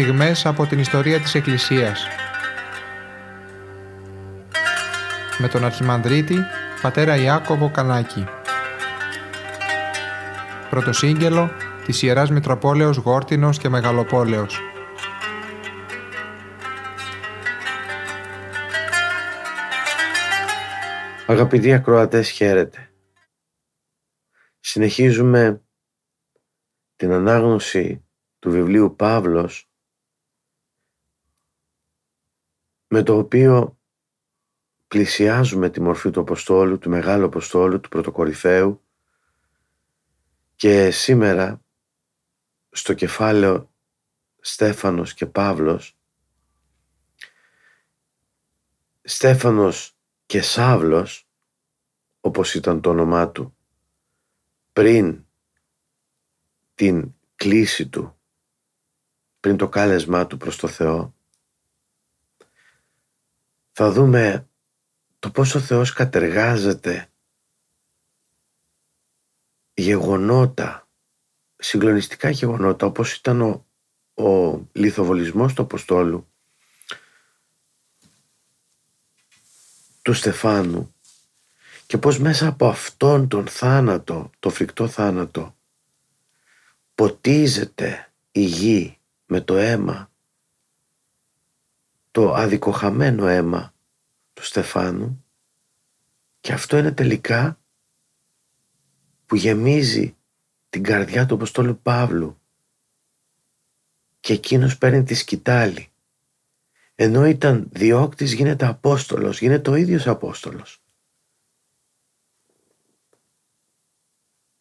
στιγμές από την ιστορία της Εκκλησίας. Με τον Αρχιμανδρίτη, πατέρα Ιάκωβο Κανάκη. Πρωτοσύγγελο της Ιεράς Μητροπόλεως Γόρτινος και Μεγαλοπόλεως. Αγαπητοί ακροατές, χαίρετε. Συνεχίζουμε την ανάγνωση του βιβλίου Παύλος με το οποίο πλησιάζουμε τη μορφή του Αποστόλου, του Μεγάλου Αποστόλου, του Πρωτοκορυφαίου. Και σήμερα στο κεφάλαιο Στέφανος και Παύλος Στέφανος και Σάβλος όπως ήταν το όνομά του πριν την κλίση του πριν το κάλεσμά του προς το Θεό θα δούμε το πώς ο Θεός κατεργάζεται γεγονότα, συγκλονιστικά γεγονότα όπως ήταν ο, ο λιθοβολισμός του Αποστόλου του Στεφάνου και πως μέσα από αυτόν τον θάνατο, το φρικτό θάνατο ποτίζεται η γη με το αίμα το αδικοχαμένο αίμα του Στεφάνου και αυτό είναι τελικά που γεμίζει την καρδιά του Αποστόλου Παύλου και εκείνος παίρνει τη σκητάλη ενώ ήταν διώκτης γίνεται Απόστολος, γίνεται ο ίδιος Απόστολος.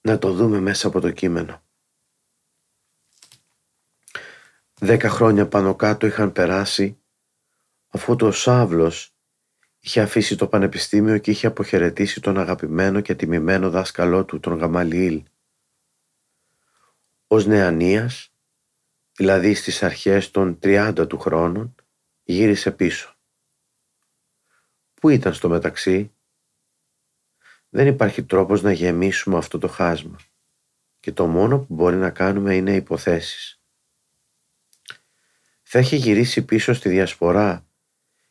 Να το δούμε μέσα από το κείμενο. Δέκα χρόνια πάνω κάτω είχαν περάσει αφού το Σάβλος είχε αφήσει το πανεπιστήμιο και είχε αποχαιρετήσει τον αγαπημένο και τιμημένο δάσκαλό του, τον Γαμαλιήλ. Ως νεανίας, δηλαδή στις αρχές των 30 του χρόνων, γύρισε πίσω. Πού ήταν στο μεταξύ; Δεν υπάρχει τρόπος να γεμίσουμε αυτό το χάσμα και το μόνο που μπορεί να κάνουμε είναι υποθέσεις. Θα έχει γυρίσει πίσω στη διασπορά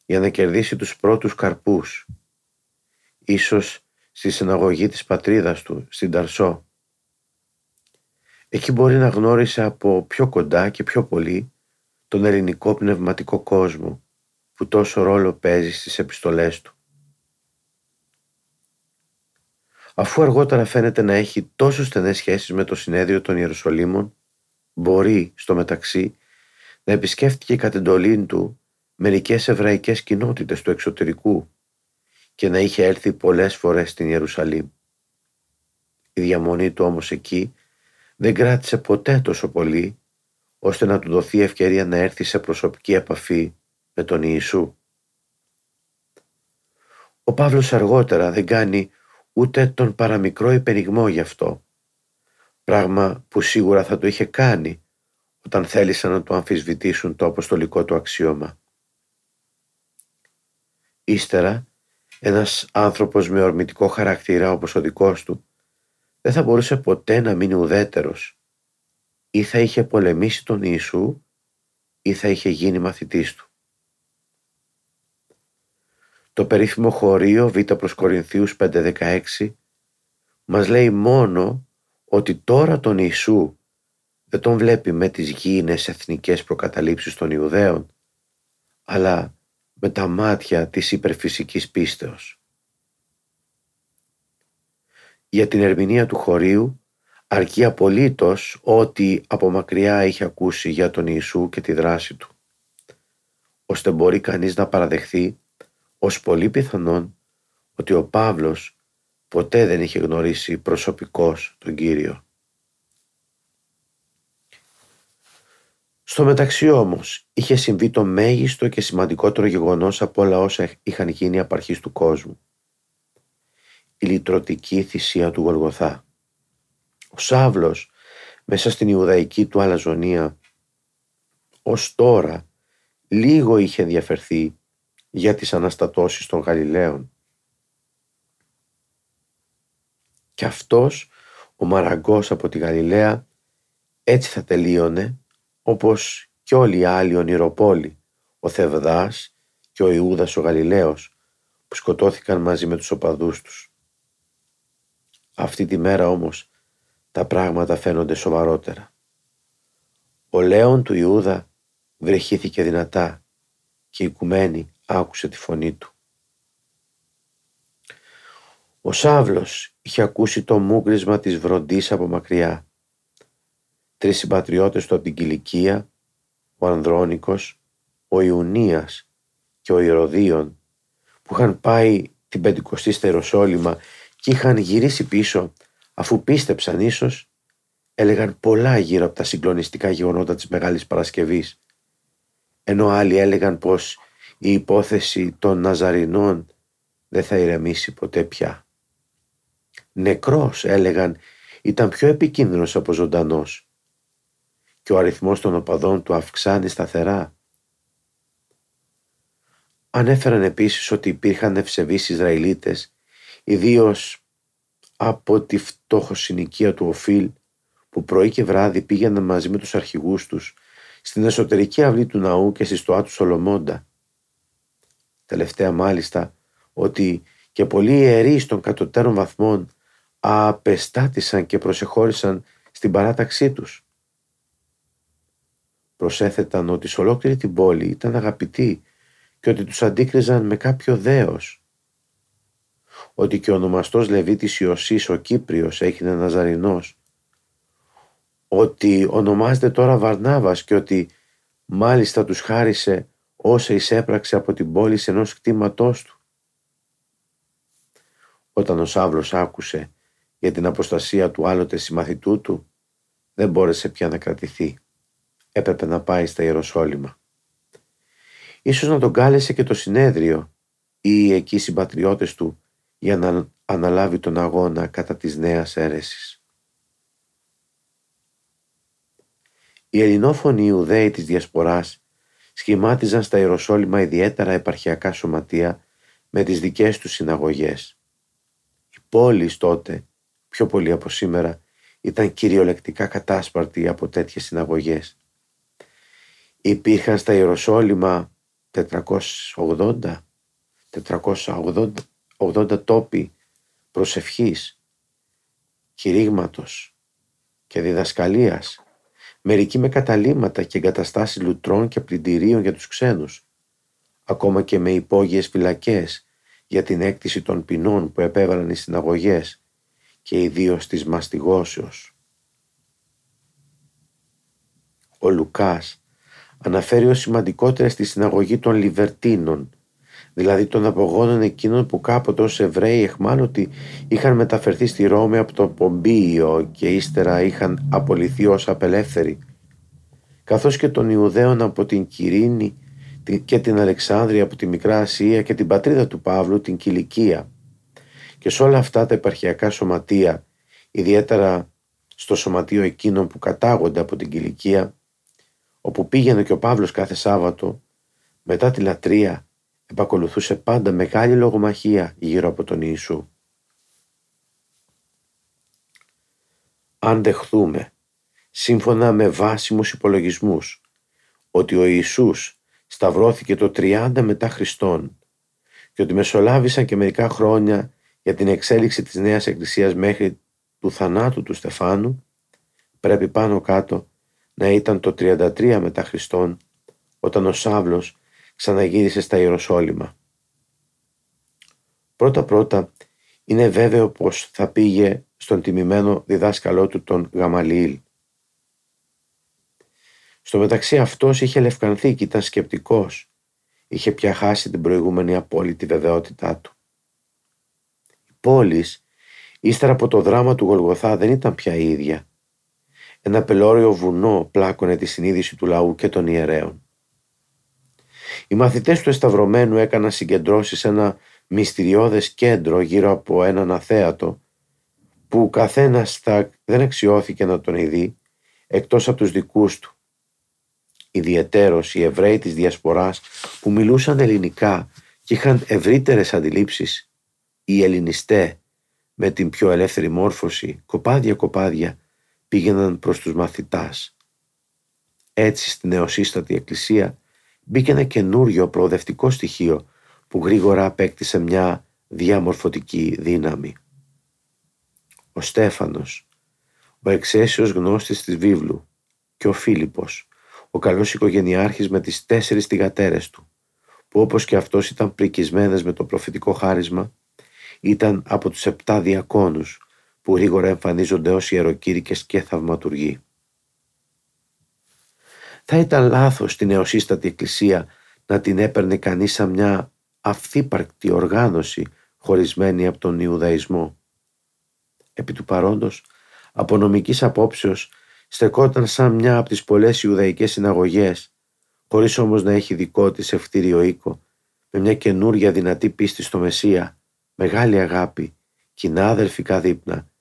για να κερδίσει τους πρώτους καρπούς, ίσως στη συναγωγή της πατρίδας του, στην Ταρσό. Εκεί μπορεί να γνώρισε από πιο κοντά και πιο πολύ τον ελληνικό πνευματικό κόσμο που τόσο ρόλο παίζει στις επιστολές του. Αφού αργότερα φαίνεται να έχει τόσο στενές σχέσεις με το συνέδριο των Ιερουσαλήμων, μπορεί στο μεταξύ να επισκέφτηκε κατ' εντολή του μερικές εβραϊκές κοινότητες του εξωτερικού και να είχε έλθει πολλές φορές στην Ιερουσαλήμ. Η διαμονή του όμως εκεί δεν κράτησε ποτέ τόσο πολύ ώστε να του δοθεί ευκαιρία να έρθει σε προσωπική επαφή με τον Ιησού. Ο Παύλος αργότερα δεν κάνει ούτε τον παραμικρό υπερηγμό γι' αυτό, πράγμα που σίγουρα θα το είχε κάνει όταν θέλησαν να του αμφισβητήσουν το αποστολικό του αξίωμα. Ύστερα, ένας άνθρωπος με ορμητικό χαρακτήρα όπως ο δικός του δεν θα μπορούσε ποτέ να μείνει ουδέτερος ή θα είχε πολεμήσει τον Ιησού ή θα είχε γίνει μαθητής του. Το περίφημο χωρίο Β προς Κορινθίους 5.16 μας λέει μόνο ότι τώρα τον Ιησού δεν τον βλέπει με τις γήινες εθνικές προκαταλήψεις των Ιουδαίων αλλά με τα μάτια της υπερφυσικής πίστεως. Για την ερμηνεία του χωρίου αρκεί απολύτως ότι από μακριά είχε ακούσει για τον Ιησού και τη δράση του, ώστε μπορεί κανείς να παραδεχθεί ως πολύ πιθανόν ότι ο Παύλος ποτέ δεν είχε γνωρίσει προσωπικώς τον Κύριο. Στο μεταξύ όμως είχε συμβεί το μέγιστο και σημαντικότερο γεγονός από όλα όσα είχαν γίνει απαρχής του κόσμου. Η λυτρωτική θυσία του Γολγοθά. Ο Σάβλος μέσα στην Ιουδαϊκή του αλαζονία ως τώρα λίγο είχε ενδιαφερθεί για τις αναστατώσεις των Γαλιλαίων. Και αυτός ο Μαραγκός από τη Γαλιλαία έτσι θα τελείωνε όπως και όλοι οι άλλοι ονειροπόλοι, ο Θεβδάς και ο Ιούδας ο Γαλιλαίος, που σκοτώθηκαν μαζί με τους οπαδούς τους. Αυτή τη μέρα όμως τα πράγματα φαίνονται σοβαρότερα. Ο Λέων του Ιούδα βρεχήθηκε δυνατά και η οικουμένη άκουσε τη φωνή του. Ο Σάβλος είχε ακούσει το μούγκρισμα της βροντής από μακριά. Τρεις συμπατριώτες του από την Κιλικία, ο Ανδρώνικος, ο Ιουνίας και ο Ηρωδίων, που είχαν πάει την Πεντηκοστή στα Ιεροσόλυμα και είχαν γυρίσει πίσω αφού πίστεψαν ίσως, έλεγαν πολλά γύρω από τα συγκλονιστικά γεγονότα της Μεγάλης Παρασκευής, ενώ άλλοι έλεγαν πως η υπόθεση των Ναζαρινών δεν θα ηρεμήσει ποτέ πια. Νεκρός έλεγαν ήταν πιο επικίνδυνος από ζωντανός και ο αριθμός των οπαδών του αυξάνει σταθερά. Ανέφεραν επίσης ότι υπήρχαν ευσεβείς Ισραηλίτες, ιδίως από τη φτώχο-συνοικία του Οφίλ, που πρωί και βράδυ πήγαιναν μαζί με τους αρχηγούς τους στην εσωτερική αυλή του ναού και στη στοά του Σολομώντα. Τελευταία μάλιστα ότι και πολλοί ιερείς των κατωτέρων βαθμών απεστάτησαν και προσεχώρησαν στην παράταξή τους. Προσέθεταν ότι σε ολόκληρη την πόλη ήταν αγαπητοί και ότι τους αντίκριζαν με κάποιο δέος. Ότι και ο ονομαστός Λεβίτης Ιωσής ο Κύπριος έγινε Ναζαρινός. Ότι ονομάζεται τώρα Βαρνάβας και ότι μάλιστα τους χάρισε όσα εισέπραξε από την πόλη σε ενός κτήματός του. Όταν ο Σάβλος άκουσε για την αποστασία του άλλοτε συμμαθητού του, δεν μπόρεσε πια να κρατηθεί. Έπρεπε να πάει στα Ιεροσόλυμα. Ίσως να τον κάλεσε και το συνέδριο ή εκεί συμπατριώτες του για να αναλάβει τον αγώνα κατά της νέας αίρεσης. Οι ελληνόφωνοι Ιουδαίοι της Διασποράς σχημάτιζαν στα Ιεροσόλυμα ιδιαίτερα επαρχιακά σωματεία με τις δικές τους συναγωγές. Οι πόλεις τότε πιο πολύ από σήμερα, ήταν κυριολεκτικά κατάσπαρτη από τέτοιες συναγωγές. Υπήρχαν στα Ιεροσόλυμα 480, 480 τόποι προσευχής, κηρύγματος και διδασκαλίας, μερικοί με καταλήμματα και εγκαταστάσεις λουτρών και πλυντηρίων για τους ξένους, ακόμα και με υπόγειες φυλακές για την έκτηση των ποινών που επέβαλαν οι συναγωγές και ιδίως της μαστιγώσεως. Ο Λουκάς αναφέρει ως σημαντικότερα στη συναγωγή των Λιβερτίνων, δηλαδή των απογόνων εκείνων που κάποτε ως Εβραίοι εχμάλωτοι είχαν μεταφερθεί στη Ρώμη από το Πομπίιο και ύστερα είχαν απολυθεί ως απελεύθεροι, καθώς και των Ιουδαίων από την Κυρίνη και την Αλεξάνδρεια από τη Μικρά Ασία και την πατρίδα του Παύλου, την Κιλικία. Και σε όλα αυτά τα επαρχιακά σωματεία, ιδιαίτερα στο σωματείο εκείνων που κατάγονται από την Κιλικία, όπου πήγαινε και ο Παύλος κάθε Σάββατο, μετά τη λατρεία επακολουθούσε πάντα μεγάλη λογομαχία γύρω από τον Ιησού. Αν δεχθούμε, σύμφωνα με βάσιμους υπολογισμούς, ότι ο Ιησούς σταυρώθηκε το 30 μετά Χριστόν και ότι μεσολάβησαν και μερικά χρόνια για την εξέλιξη της Νέας Εκκλησίας μέχρι του θανάτου του Στεφάνου πρέπει πάνω κάτω να ήταν το 33 μετά Χριστόν όταν ο Σάβλος ξαναγύρισε στα Ιεροσόλυμα. Πρώτα πρώτα είναι βέβαιο πως θα πήγε στον τιμημένο διδάσκαλό του τον Γαμαλιήλ. Στο μεταξύ αυτός είχε λευκανθεί και ήταν σκεπτικός. Είχε πια χάσει την προηγούμενη απόλυτη βεβαιότητά του πόλης, ύστερα από το δράμα του Γολγοθά δεν ήταν πια η ίδια. Ένα πελώριο βουνό πλάκωνε τη συνείδηση του λαού και των ιερέων. Οι μαθητές του Εσταυρωμένου έκαναν συγκεντρώσεις σε ένα μυστηριώδες κέντρο γύρω από έναν αθέατο που καθένας θα δεν αξιώθηκε να τον ειδεί εκτός από τους δικούς του. Ιδιαιτέρως οι Εβραίοι της Διασποράς που μιλούσαν ελληνικά και είχαν ευρύτερες αντιλήψεις οι Ελληνιστέ με την πιο ελεύθερη μόρφωση κοπάδια κοπάδια πήγαιναν προς τους μαθητάς. Έτσι στη νεοσύστατη εκκλησία μπήκε ένα καινούριο προοδευτικό στοιχείο που γρήγορα απέκτησε μια διαμορφωτική δύναμη. Ο Στέφανος, ο εξαίσιος γνώστης της βίβλου και ο Φίλιππος, ο καλός οικογενειάρχης με τις τέσσερις θυγατέρες του, που όπως και αυτός ήταν πρικισμένες με το προφητικό χάρισμα, ήταν από τους επτά διακόνους που γρήγορα εμφανίζονται ως ιεροκήρυκες και θαυματουργοί. Θα ήταν λάθος την νεοσύστατη εκκλησία να την έπαιρνε κανείς σαν μια αυθύπαρκτη οργάνωση χωρισμένη από τον Ιουδαϊσμό. Επί του παρόντος, από νομικής απόψεως, στεκόταν σαν μια από τις πολλές Ιουδαϊκές συναγωγές, χωρίς όμως να έχει δικό της ευτήριο οίκο, με μια καινούρια δυνατή πίστη στο Μεσσία, μεγάλη αγάπη, κοινά αδελφικά δείπνα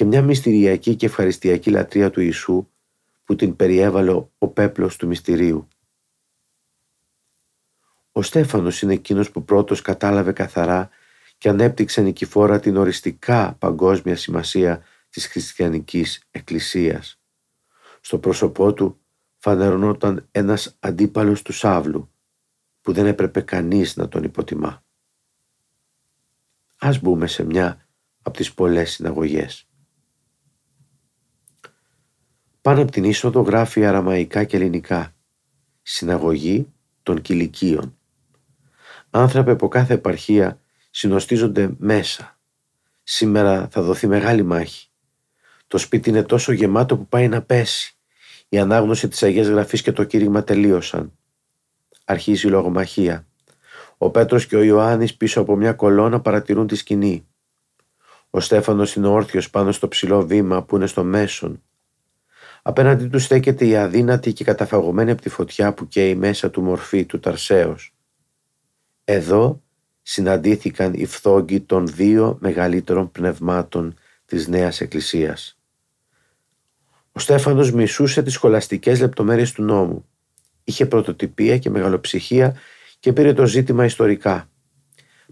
και μια μυστηριακή και ευχαριστιακή λατρεία του Ιησού που την περιέβαλε ο πέπλος του μυστηρίου. Ο Στέφανος είναι εκείνος που πρώτος κατάλαβε καθαρά και ανέπτυξε νικηφόρα την οριστικά παγκόσμια σημασία της χριστιανικής εκκλησίας. Στο πρόσωπό του φανερωνόταν ένας αντίπαλος του Σάβλου που δεν έπρεπε κανείς να τον υποτιμά. Ας μπούμε σε μια από τις πολλές συναγωγές. Πάνω από την είσοδο γράφει αραμαϊκά και ελληνικά «Συναγωγή των Κιλικίων». Άνθρωποι από κάθε επαρχία συνοστίζονται μέσα. Σήμερα θα δοθεί μεγάλη μάχη. Το σπίτι είναι τόσο γεμάτο που πάει να πέσει. Η ανάγνωση της Αγίας Γραφής και το κήρυγμα τελείωσαν. Αρχίζει η λογομαχία. Ο Πέτρος και ο Ιωάννης πίσω από μια κολόνα παρατηρούν τη σκηνή. Ο Στέφανος είναι όρθιος πάνω στο ψηλό βήμα που είναι στο μέσον. Απέναντί τους στέκεται η αδύνατη και καταφαγωμένη από τη φωτιά που καίει μέσα του μορφή του Ταρσέως. Εδώ συναντήθηκαν οι φθόγγοι των δύο μεγαλύτερων πνευμάτων της Νέας Εκκλησίας. Ο Στέφανος μισούσε τις σχολαστικές λεπτομέρειες του νόμου. Είχε πρωτοτυπία και μεγαλοψυχία και πήρε το ζήτημα ιστορικά.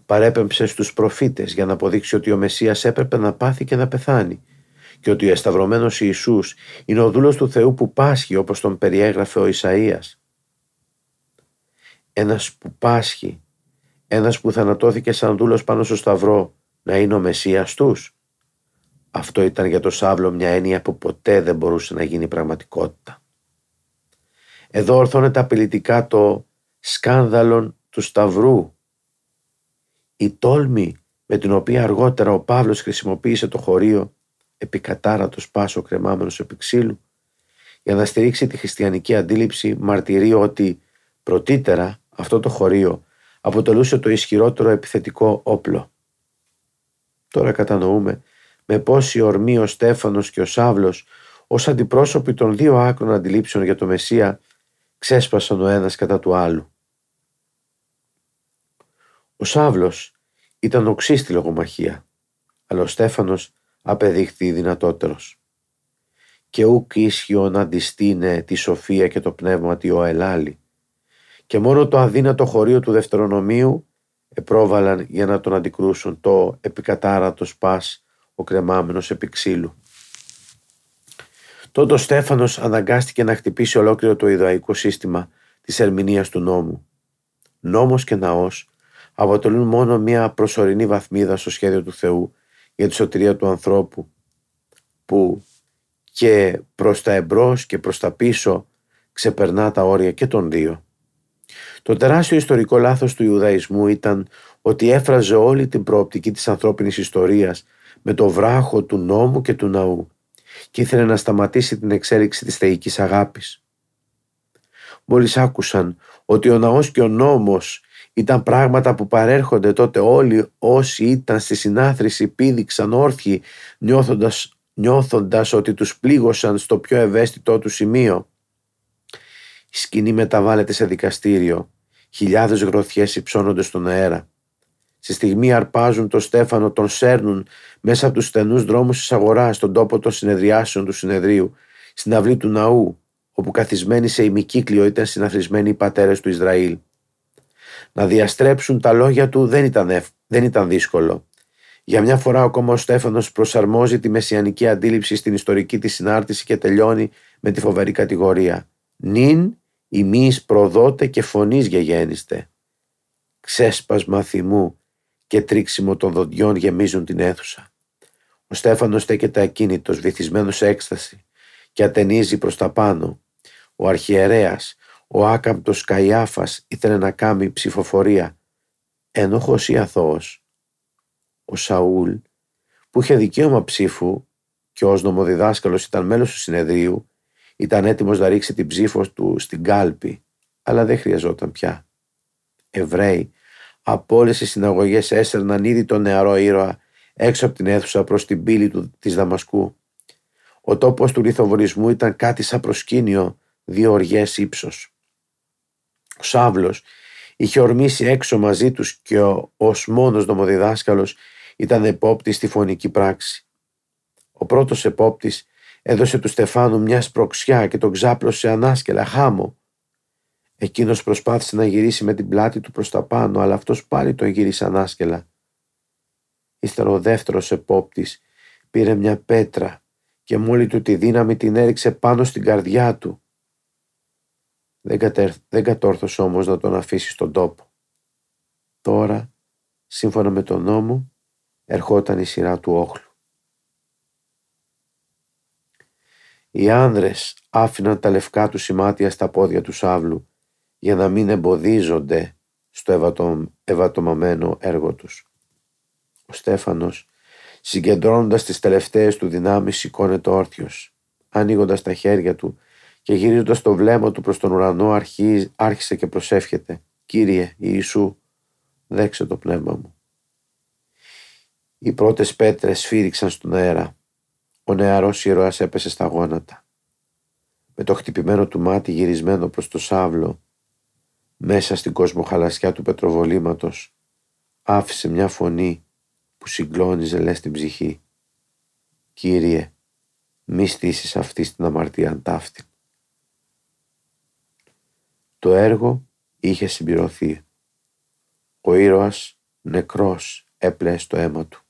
Παρέπεμψε στους προφήτες για να αποδείξει ότι ο Μεσσίας έπρεπε να πάθει και να πεθάνει και ότι ο εσταυρωμένος Ιησούς είναι ο δούλος του Θεού που πάσχει όπως τον περιέγραφε ο Ισαΐας. Ένας που πάσχει, ένας που θανατώθηκε σαν δούλος πάνω στο σταυρό να είναι ο Μεσσίας τους. Αυτό ήταν για το Σάβλο μια έννοια που ποτέ δεν μπορούσε να γίνει πραγματικότητα. Εδώ ορθώνεται απειλητικά το σκάνδαλον του Σταυρού. Η τόλμη με την οποία αργότερα ο Παύλος χρησιμοποίησε το χωρίο επικατάρατος πάσο κρεμάμενος επί ξύλου για να στηρίξει τη χριστιανική αντίληψη μαρτυρεί ότι πρωτήτερα αυτό το χωρίο αποτελούσε το ισχυρότερο επιθετικό όπλο. Τώρα κατανοούμε με πόση ορμή ο Στέφανος και ο Σάβλος ως αντιπρόσωποι των δύο άκρων αντιλήψεων για το Μεσσία ξέσπασαν ο ένας κατά του άλλου. Ο Σάβλος ήταν οξύ στη λογομαχία, αλλά ο Στέφανος απεδείχθη δυνατότερος. Και ούκ ίσχυο να αντιστήνε τη σοφία και το πνεύμα τη ο Ελάλη. Και μόνο το αδύνατο χωρίο του Δευτερονομίου επρόβαλαν για να τον αντικρούσουν το επικατάρατος πας ο κρεμάμενος επί ξύλου. Τότε ο Στέφανος αναγκάστηκε να χτυπήσει ολόκληρο το ιδαϊκό σύστημα της ερμηνείας του νόμου. Νόμος και ναός αποτελούν μόνο μια προσωρινή βαθμίδα στο σχέδιο του Θεού για τη σωτηρία του ανθρώπου που και προς τα εμπρός και προς τα πίσω ξεπερνά τα όρια και των δύο. Το τεράστιο ιστορικό λάθος του Ιουδαϊσμού ήταν ότι έφραζε όλη την προοπτική της ανθρώπινης ιστορίας με το βράχο του νόμου και του ναού και ήθελε να σταματήσει την εξέλιξη της θεϊκής αγάπης. Μόλις άκουσαν ότι ο ναός και ο νόμος ήταν πράγματα που παρέρχονται τότε όλοι όσοι ήταν στη συνάθρηση πήδηξαν όρθιοι νιώθοντας, νιώθοντας ότι τους πλήγωσαν στο πιο ευαίσθητό του σημείο. Η σκηνή μεταβάλλεται σε δικαστήριο. Χιλιάδες γροθιές υψώνονται στον αέρα. Στη στιγμή αρπάζουν το στέφανο, τον σέρνουν μέσα από τους στενούς δρόμους της αγοράς, στον τόπο των συνεδριάσεων του συνεδρίου, στην αυλή του ναού, όπου καθισμένοι σε ημικύκλιο ήταν συναθρισμένοι οι πατέρες του Ισραήλ. Να διαστρέψουν τα λόγια του δεν ήταν, δεν ήταν δύσκολο. Για μια φορά ακόμα ο Στέφανος προσαρμόζει τη μεσιανική αντίληψη στην ιστορική της συνάρτηση και τελειώνει με τη φοβερή κατηγορία. Νυν ημείς προδότε και φωνής γεγένιστε. Ξέσπασμα θυμού και τρίξιμο των δοντιών γεμίζουν την αίθουσα. Ο Στέφανος στέκεται ακίνητος, βυθισμένος σε έκσταση και ατενίζει προς τα πάνω. Ο αρχιερέας, ο άκαμπτος Καϊάφας ήθελε να κάνει ψηφοφορία. Ένοχος ή αθώος; Ο Σαούλ, που είχε δικαίωμα ψήφου και ως νομοδιδάσκαλος ήταν μέλος του συνεδρίου, ήταν έτοιμος να ρίξει την ψήφο του στην κάλπη, αλλά δεν χρειαζόταν πια. Εβραίοι από όλες οι συναγωγές έσαιρναν ήδη τον νεαρό ήρωα έξω από την αίθουσα προς την πύλη του της Δαμασκού. Ο τόπος του λιθοβολισμού ήταν κάτι σαν προσκήνιο δύο οργές ύψος. Ο Σάβλος είχε ορμήσει έξω μαζί τους και ο, ως μόνος νομοδιδάσκαλος ήταν επόπτης στη φωνική πράξη. Ο πρώτος επόπτης έδωσε του Στεφάνου μια σπροξιά και τον ξάπλωσε ανάσκελα χάμω. Εκείνος προσπάθησε να γυρίσει με την πλάτη του προς τα πάνω, αλλά αυτός πάλι τον γύρισε ανάσκελα. Ύστερα ο δεύτερος επόπτης πήρε μια πέτρα και μόλι του τη δύναμη την έριξε πάνω στην καρδιά του. Δεν, κατέρ, δεν κατόρθωσε όμως να τον αφήσει στον τόπο. Τώρα, σύμφωνα με τον νόμο, ερχόταν η σειρά του όχλου. Οι άνδρες άφηναν τα λευκά τους σημάτια στα πόδια του Σάβλου για να μην εμποδίζονται στο ευατομαμένο έργο τους. Ο Στέφανος, συγκεντρώνοντας τις τελευταίες του δυνάμεις, σηκώνεται όρθιος. Ανοίγοντας τα χέρια του και γυρίζοντας το βλέμμα του προς τον ουρανό, άρχισε και προσεύχεται. «Κύριε Ιησού, δέξε το πνεύμα μου». Οι πρώτες πέτρες σφύριξαν στον αέρα. Ο νεαρός ήρωας έπεσε στα γόνατα. Με το χτυπημένο του μάτι γυρισμένο προς το σάβλο, μέσα στην κοσμοχαλασιά του πετροβολήματος, άφησε μια φωνή που συγκλώνιζε λες την ψυχή. «Κύριε, μη στήσεις αυτή στην αμαρτία αντάφτη». Το έργο είχε συμπληρωθεί. Ο ήρωας νεκρός έπλεε στο αίμα του.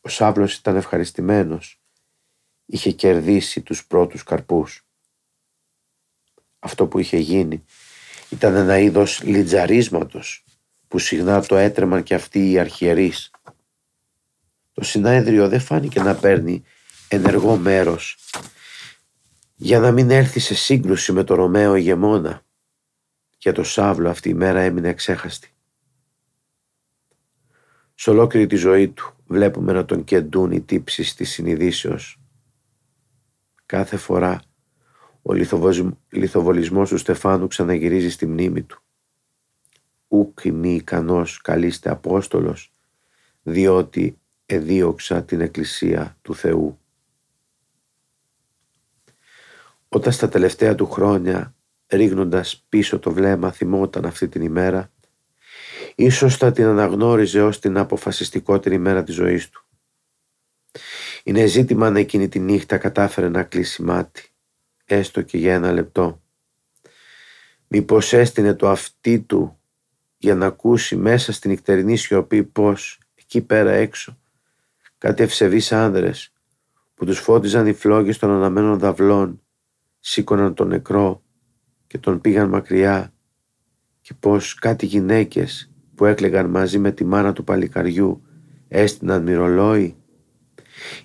Ο Σάβλος ήταν ευχαριστημένος. Είχε κερδίσει τους πρώτους καρπούς. Αυτό που είχε γίνει ήταν ένα είδος λιτζαρίσματος που συχνά το έτρεμαν και αυτοί οι αρχιερείς. Το συνέδριο δεν φάνηκε να παίρνει ενεργό μέρος για να μην έρθει σε σύγκρουση με το Ρωμαίο ηγεμόνα. Για το Σάβλο αυτή η μέρα έμεινε εξέχαστη. Σε ολόκληρη τη ζωή του βλέπουμε να τον κεντούν οι τύψεις της συνειδήσεως. Κάθε φορά ο λιθοβολισμός του Στεφάνου ξαναγυρίζει στη μνήμη του. Ούκ μη ικανός καλείστε Απόστολος, διότι εδίωξα την Εκκλησία του Θεού. Όταν στα τελευταία του χρόνια, ρίχνοντας πίσω το βλέμμα, θυμόταν αυτή την ημέρα, ίσως θα την αναγνώριζε ως την αποφασιστικότερη μέρα της ζωής του. Είναι ζήτημα αν εκείνη τη νύχτα κατάφερε να κλείσει μάτι, έστω και για ένα λεπτό. Μήπως έστεινε το αυτί του για να ακούσει μέσα στην νυχτερινή σιωπή πως εκεί πέρα έξω κάτι ευσεβείς άνδρες που τους φώτιζαν οι φλόγες των αναμένων δαυλών σήκωναν τον νεκρό και τον πήγαν μακριά και πως κάτι γυναίκες που έκλεγαν μαζί με τη μάνα του παλικαριού έστειναν μυρολόι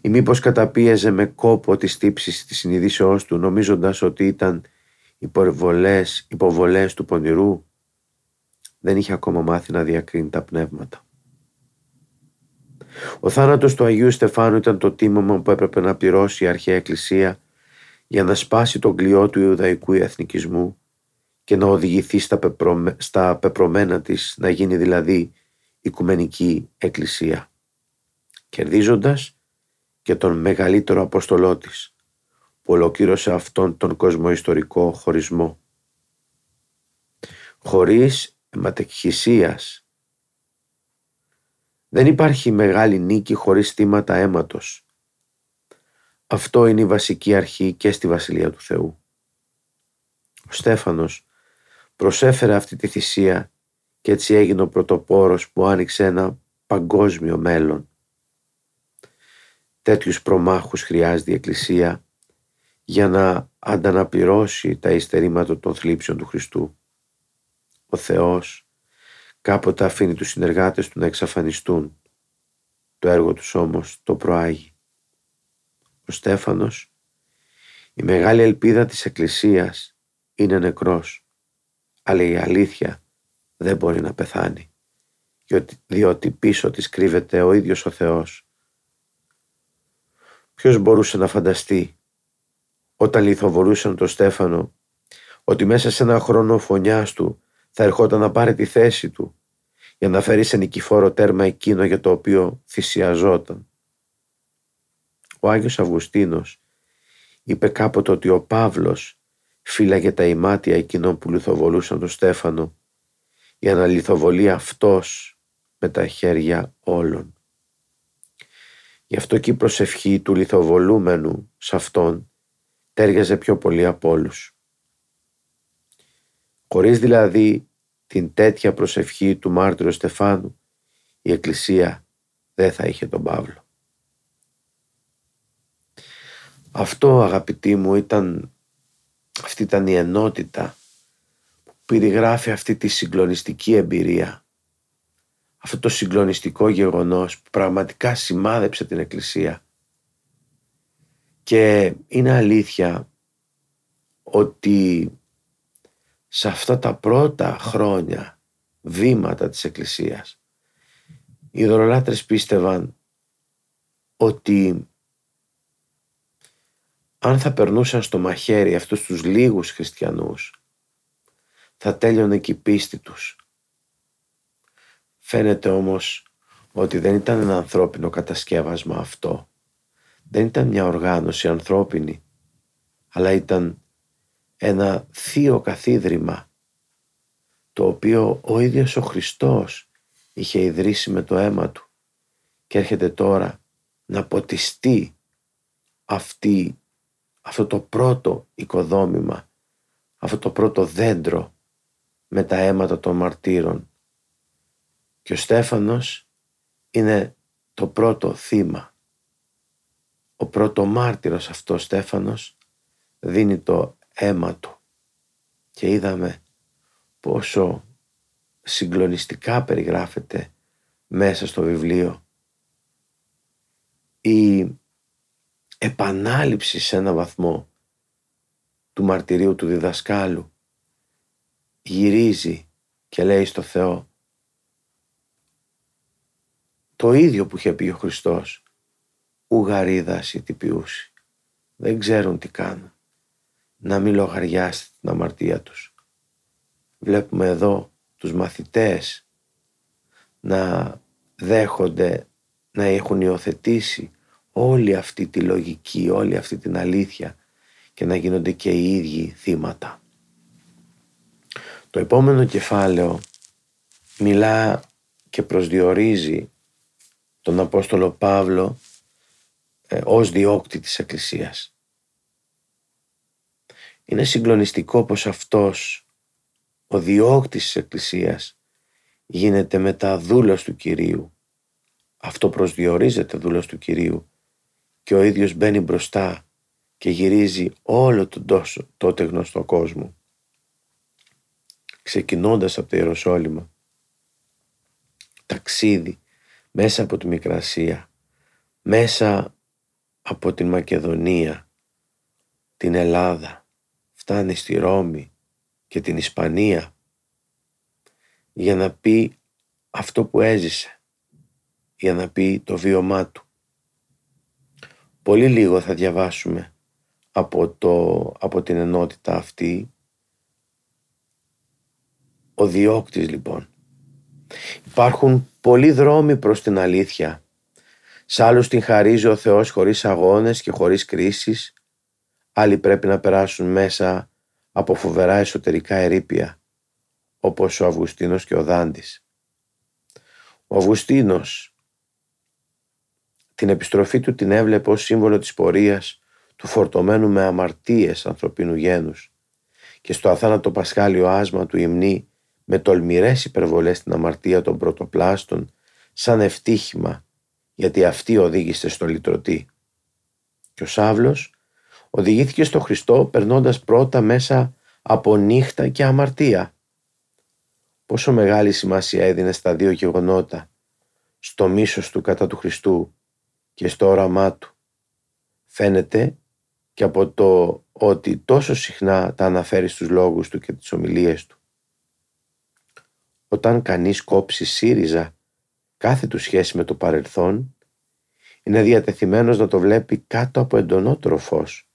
ή μήπως καταπίεζε με κόπο τις τύψεις της συνειδήσεώς του νομίζοντας ότι ήταν υποβολές, υποβολές του πονηρού δεν είχε ακόμα μάθει να διακρίνει τα πνεύματα. Ο θάνατος του Αγίου Στεφάνου ήταν το τίμωμα που έπρεπε να πληρώσει η Αρχαία Εκκλησία για να σπάσει τον κλειό του Ιουδαϊκού εθνικισμού και να οδηγηθεί στα, πεπρωμένα, στα πεπρωμένα της να γίνει δηλαδή οικουμενική εκκλησία κερδίζοντας και τον μεγαλύτερο αποστολό της που ολοκλήρωσε αυτόν τον κοσμοϊστορικό χωρισμό. Χωρίς αιματεκχυσίας δεν υπάρχει μεγάλη νίκη χωρίς θύματα αίματος. Αυτό είναι η βασική αρχή και στη Βασιλεία του Θεού. Ο Στέφανος προσέφερε αυτή τη θυσία και έτσι έγινε ο πρωτοπόρος που άνοιξε ένα παγκόσμιο μέλλον. Τέτοιους προμάχους χρειάζεται η Εκκλησία για να ανταναπληρώσει τα ειστερήματα των θλίψεων του Χριστού. Ο Θεός κάποτε αφήνει τους συνεργάτες του να εξαφανιστούν. Το έργο τους όμως το προάγει. Ο Στέφανος, η μεγάλη ελπίδα της Εκκλησίας, είναι νεκρός. Αλλά η αλήθεια δεν μπορεί να πεθάνει, διότι πίσω της κρύβεται ο ίδιος ο Θεός. Ποιος μπορούσε να φανταστεί όταν λιθοβολούσαν τον Στέφανο ότι μέσα σε ένα χρόνο φωνιάς του θα ερχόταν να πάρει τη θέση του για να φέρει σε νικηφόρο τέρμα εκείνο για το οποίο θυσιαζόταν. Ο Άγιος Αυγουστίνος είπε κάποτε ότι ο Παύλος φύλαγε τα ημάτια εκείνων που λιθοβολούσαν τον Στέφανο για να λιθοβολεί αυτός με τα χέρια όλων. Γι' αυτό και η προσευχή του λιθοβολούμενου σε αυτόν τέριαζε πιο πολύ από όλους. Χωρίς δηλαδή την τέτοια προσευχή του μάρτυρου Στεφάνου, η Εκκλησία δεν θα είχε τον Παύλο. Αυτό αγαπητοί μου ήταν, αυτή ήταν η ενότητα που περιγράφει αυτή τη συγκλονιστική εμπειρία. Αυτό το συγκλονιστικό γεγονός που πραγματικά σημάδεψε την Εκκλησία. Και είναι αλήθεια ότι σε αυτά τα πρώτα χρόνια βήματα της Εκκλησίας οι ειδωλολάτρες πίστευαν ότι αν θα περνούσαν στο μαχαίρι αυτούς τους λίγους χριστιανούς θα τέλειωνε και η πίστη τους. Φαίνεται όμως ότι δεν ήταν ένα ανθρώπινο κατασκεύασμα αυτό. Δεν ήταν μια οργάνωση ανθρώπινη, αλλά ήταν ένα θείο καθίδρυμα το οποίο ο ίδιος ο Χριστός είχε ιδρύσει με το αίμα του και έρχεται τώρα να ποτιστεί αυτή, αυτό το πρώτο οικοδόμημα, αυτό το πρώτο δέντρο με τα αίματα των μαρτύρων. Και ο Στέφανος είναι το πρώτο θύμα. Ο πρώτο μάρτυρος αυτός Στέφανος δίνει το αίμα του και είδαμε πόσο συγκλονιστικά περιγράφεται μέσα στο βιβλίο η επανάληψη σε ένα βαθμό του μαρτυρίου του διδασκάλου γυρίζει και λέει στο Θεό το ίδιο που είχε πει ο Χριστός ουγαρίδας ή τυπιούσι δεν ξέρουν τι κάνουν να μην λογαριάσει την αμαρτία τους. Βλέπουμε εδώ τους μαθητές να δέχονται, να έχουν υιοθετήσει όλη αυτή τη λογική, όλη αυτή την αλήθεια και να γίνονται και οι ίδιοι θύματα. Το επόμενο κεφάλαιο μιλά και προσδιορίζει τον Απόστολο Παύλο ε, ως διώκτη της Εκκλησίας. Είναι συγκλονιστικό πως αυτός ο διώκτης της Εκκλησίας γίνεται μετά δούλος του Κυρίου. Αυτό προσδιορίζεται δούλος του Κυρίου και ο ίδιος μπαίνει μπροστά και γυρίζει όλο τον τόσο, τότε γνωστό κόσμο. Ξεκινώντας από το Ιεροσόλυμα, ταξίδι μέσα από τη Μικρασία, μέσα από την Μακεδονία, την Ελλάδα, φτάνει στη Ρώμη και την Ισπανία για να πει αυτό που έζησε, για να πει το βίωμά του. Πολύ λίγο θα διαβάσουμε από, το, από την ενότητα αυτή. Ο διώκτης λοιπόν. Υπάρχουν πολλοί δρόμοι προς την αλήθεια. Σ' άλλους την χαρίζει ο Θεός χωρίς αγώνες και χωρίς κρίσεις Άλλοι πρέπει να περάσουν μέσα από φοβερά εσωτερικά ερήπια, όπως ο Αυγουστίνος και ο Δάντης. Ο Αυγουστίνος την επιστροφή του την έβλεπε ως σύμβολο της πορείας του φορτωμένου με αμαρτίες ανθρωπίνου γένους και στο αθάνατο πασχάλιο άσμα του υμνή με τολμηρές υπερβολές στην αμαρτία των πρωτοπλάστων σαν ευτύχημα γιατί αυτή οδήγησε στο λυτρωτή. Και ο Σάβλος οδηγήθηκε στο Χριστό περνώντας πρώτα μέσα από νύχτα και αμαρτία. Πόσο μεγάλη σημασία έδινε στα δύο γεγονότα, στο μίσος του κατά του Χριστού και στο όραμά του. Φαίνεται και από το ότι τόσο συχνά τα αναφέρει στους λόγους του και τις ομιλίες του. Όταν κανείς κόψει σύριζα κάθε του σχέση με το παρελθόν, είναι διατεθειμένος να το βλέπει κάτω από εντονότερο φως.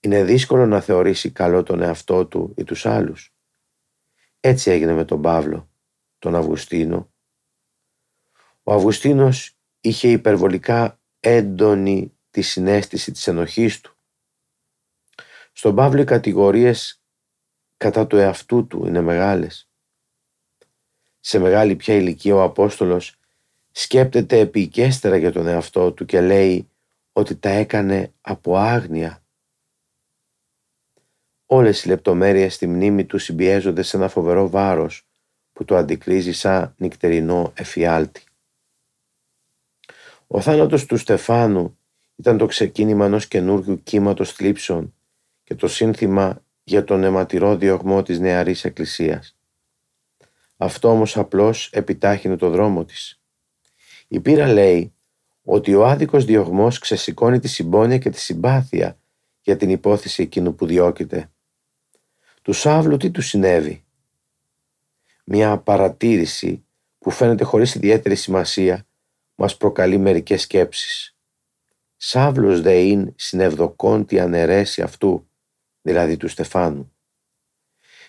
Είναι δύσκολο να θεωρήσει καλό τον εαυτό του ή τους άλλους. Έτσι έγινε με τον Παύλο, τον Αυγουστίνο. Ο Αυγουστίνος είχε υπερβολικά έντονη τη συνέστηση της ενοχής του. Στον Παύλο οι κατηγορίες κατά του εαυτού του είναι μεγάλες. Σε μεγάλη πια ηλικία ο Απόστολος σκέπτεται επικέστερα για τον εαυτό του και λέει ότι τα έκανε από άγνοια. Όλες οι λεπτομέρειες στη μνήμη του συμπιέζονται σε ένα φοβερό βάρος που το αντικρίζει σαν νυχτερινό εφιάλτη. Ο θάνατος του Στεφάνου ήταν το ξεκίνημα ενός καινούργιου κύματος θλίψεων και το σύνθημα για τον αιματηρό διωγμό της νεαρής εκκλησίας. Αυτό όμως απλώς επιτάχυνε το δρόμο της. Η πείρα λέει ότι ο άδικος διωγμός ξεσηκώνει τη συμπόνια και τη συμπάθεια για την υπόθεση εκείνου που διώκεται. Του Σάβλου τι του συνέβη; Μια παρατήρηση που φαίνεται χωρίς ιδιαίτερη σημασία μας προκαλεί μερικές σκέψεις. Σάβλος δε είναι συνευδοκόν τη αναιρέση αυτού, δηλαδή του Στεφάνου.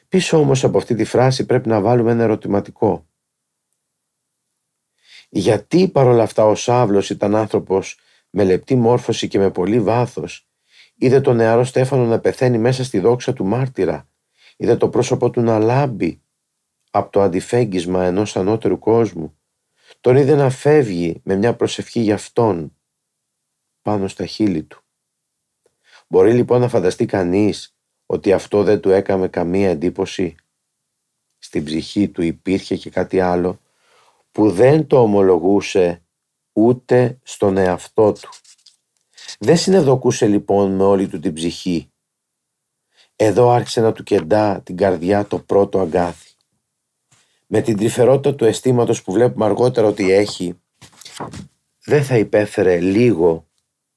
Πίσω όμως από αυτή τη φράση πρέπει να βάλουμε ένα ερωτηματικό. Γιατί παρόλα αυτά ο Σάβλος ήταν άνθρωπος με λεπτή μόρφωση και με πολύ βάθος, είδε τον νεαρό Στέφανο να πεθαίνει μέσα στη δόξα του μάρτυρα, είδε το πρόσωπο του να λάμπει από το αντιφέγγισμα ενός ανώτερου κόσμου, τον είδε να φεύγει με μια προσευχή για αυτόν πάνω στα χείλη του. Μπορεί λοιπόν να φανταστεί κανείς ότι αυτό δεν του έκαμε καμία εντύπωση. Στην ψυχή του υπήρχε και κάτι άλλο που δεν το ομολογούσε ούτε στον εαυτό του. Δεν συνεδοκούσε λοιπόν με όλη του την ψυχή. Εδώ άρχισε να του κεντά την καρδιά το πρώτο αγκάθι. Με την τρυφερότητα του αισθήματος που βλέπουμε αργότερα ότι έχει, δεν θα υπέφερε λίγο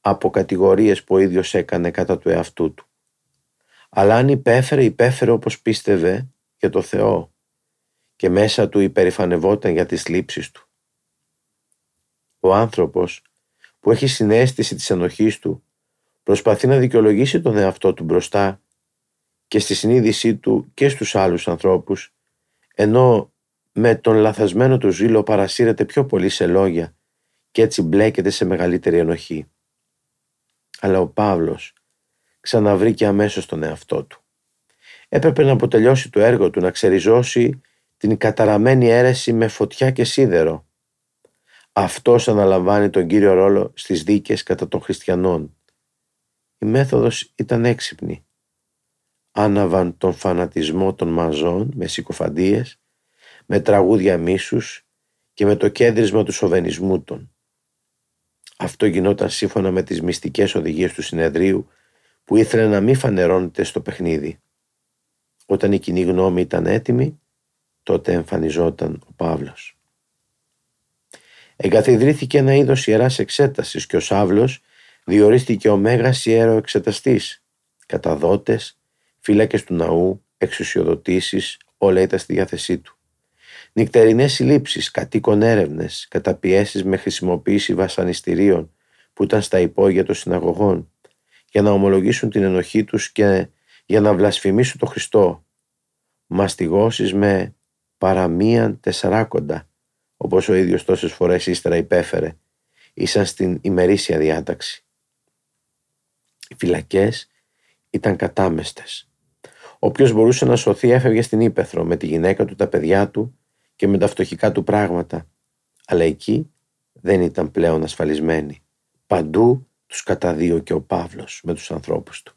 από κατηγορίες που ο ίδιος έκανε κατά του εαυτού του. Αλλά αν υπέφερε, υπέφερε όπως πίστευε για το Θεό και μέσα του υπερηφανευόταν για τις λήψεις του. Ο άνθρωπος που έχει συνέστηση της ενοχής του προσπαθεί να δικαιολογήσει τον εαυτό του μπροστά και στη συνείδησή του και στους άλλους ανθρώπους ενώ με τον λαθασμένο του ζήλο παρασύρεται πιο πολύ σε λόγια και έτσι μπλέκεται σε μεγαλύτερη ενοχή. Αλλά ο Παύλος ξαναβρήκε αμέσως τον εαυτό του. Έπρεπε να αποτελειώσει το έργο του, να ξεριζώσει την καταραμένη αίρεση με φωτιά και σίδερο. Αυτός αναλαμβάνει τον κύριο ρόλο στις δίκες κατά των χριστιανών. Η μέθοδος ήταν έξυπνη. Άναβαν τον φανατισμό των μαζών με συκοφαντίες, με τραγούδια μίσους και με το κέντρισμα του σοβενισμού των. Αυτό γινόταν σύμφωνα με τις μυστικές οδηγίες του συνεδρίου που ήθελε να μην φανερώνεται στο παιχνίδι. Όταν η κοινή γνώμη ήταν έτοιμη, τότε εμφανιζόταν ο Παύλος. Εγκαθιδρύθηκε ένα είδος ιεράς εξέτασης και ο Σάβλος διορίστηκε ο Μέγας Ιέρο Εξεταστής, καταδότες, φύλακες του ναού, εξουσιοδοτήσεις, όλα ήταν στη διάθεσή του. Νυκτερινές συλλήψεις, κατοίκων έρευνες, καταπιέσεις με χρησιμοποίηση βασανιστήριων που ήταν στα υπόγεια των συναγωγών, για να ομολογήσουν την ενοχή τους και για να βλασφημίσουν τον Χριστό. Μαστιγώσεις με παραμίαν τεσσαράκοντα, όπως ο ίδιος τόσες φορές ύστερα υπέφερε, ήσαν στην ημερήσια διάταξη. Οι φυλακές ήταν κατάμεστες. Όποιος μπορούσε να σωθεί έφευγε στην Ήπεθρο με τη γυναίκα του, τα παιδιά του και με τα φτωχικά του πράγματα. Αλλά εκεί δεν ήταν πλέον ασφαλισμένοι. Παντού τους καταδίωκε ο Παύλος με τους ανθρώπους του.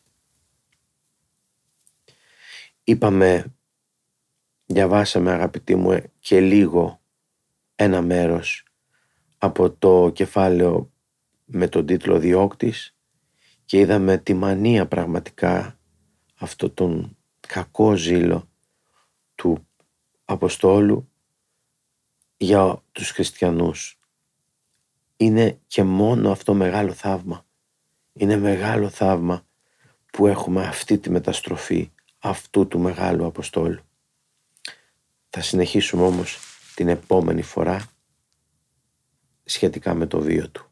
Είπαμε διαβάσαμε αγαπητοί μου και λίγο ένα μέρος από το κεφάλαιο με τον τίτλο «Διώκτης» και είδαμε τη μανία πραγματικά αυτό τον κακό ζήλο του Αποστόλου για τους χριστιανούς. Είναι και μόνο αυτό μεγάλο θαύμα. Είναι μεγάλο θαύμα που έχουμε αυτή τη μεταστροφή αυτού του μεγάλου Αποστόλου. Θα συνεχίσουμε όμως την επόμενη φορά σχετικά με το βίο του.